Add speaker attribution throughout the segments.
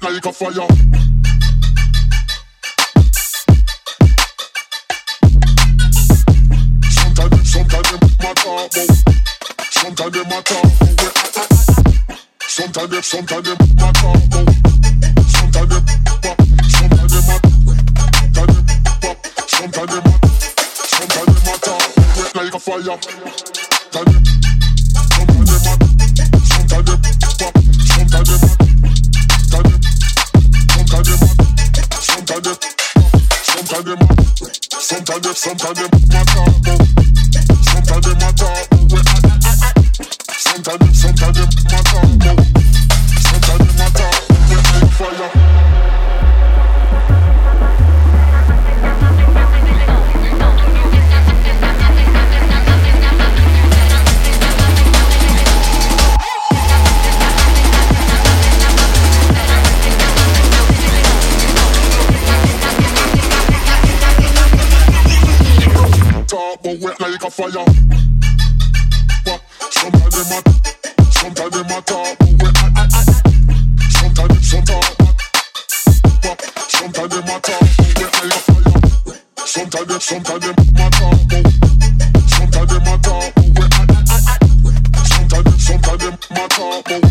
Speaker 1: Like a fire. Sometimes them, sometimes them matter, but sometimes them pop, sometimes them matter, sometimes them pop, sometimes them matter, sometimes them matter. Wet like a fire. Sometimes them, sometimes them matter, sometimes them pop, sometimes them matter, sometimes them, sometimes them matter, sometimes them, sometimes them matter, sometimes them, sometimes them matter, but sometimes them matter. Wet, sometimes them, sometimes them matter, but Talk but wet like a fire. But sometimes them matter, sometimes them matter, but wet. Sometimes them, sometimes, but sometimes them matter, but wet like a fire. Sometimes them, sometimes them matter, but sometimes them matter, but wet. Sometimes them, sometimes them matter, but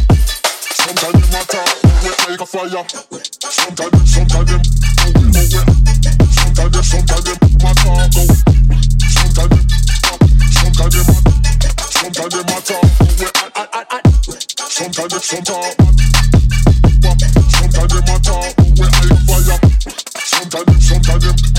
Speaker 1: sometimes them matter, but wet like a fire. Sometimes sometimes them. Sometimes them, sometimes them matter, but Sometimes them, sometimes pop, sometimes them matter. We high fire. Sometimes them, sometimes them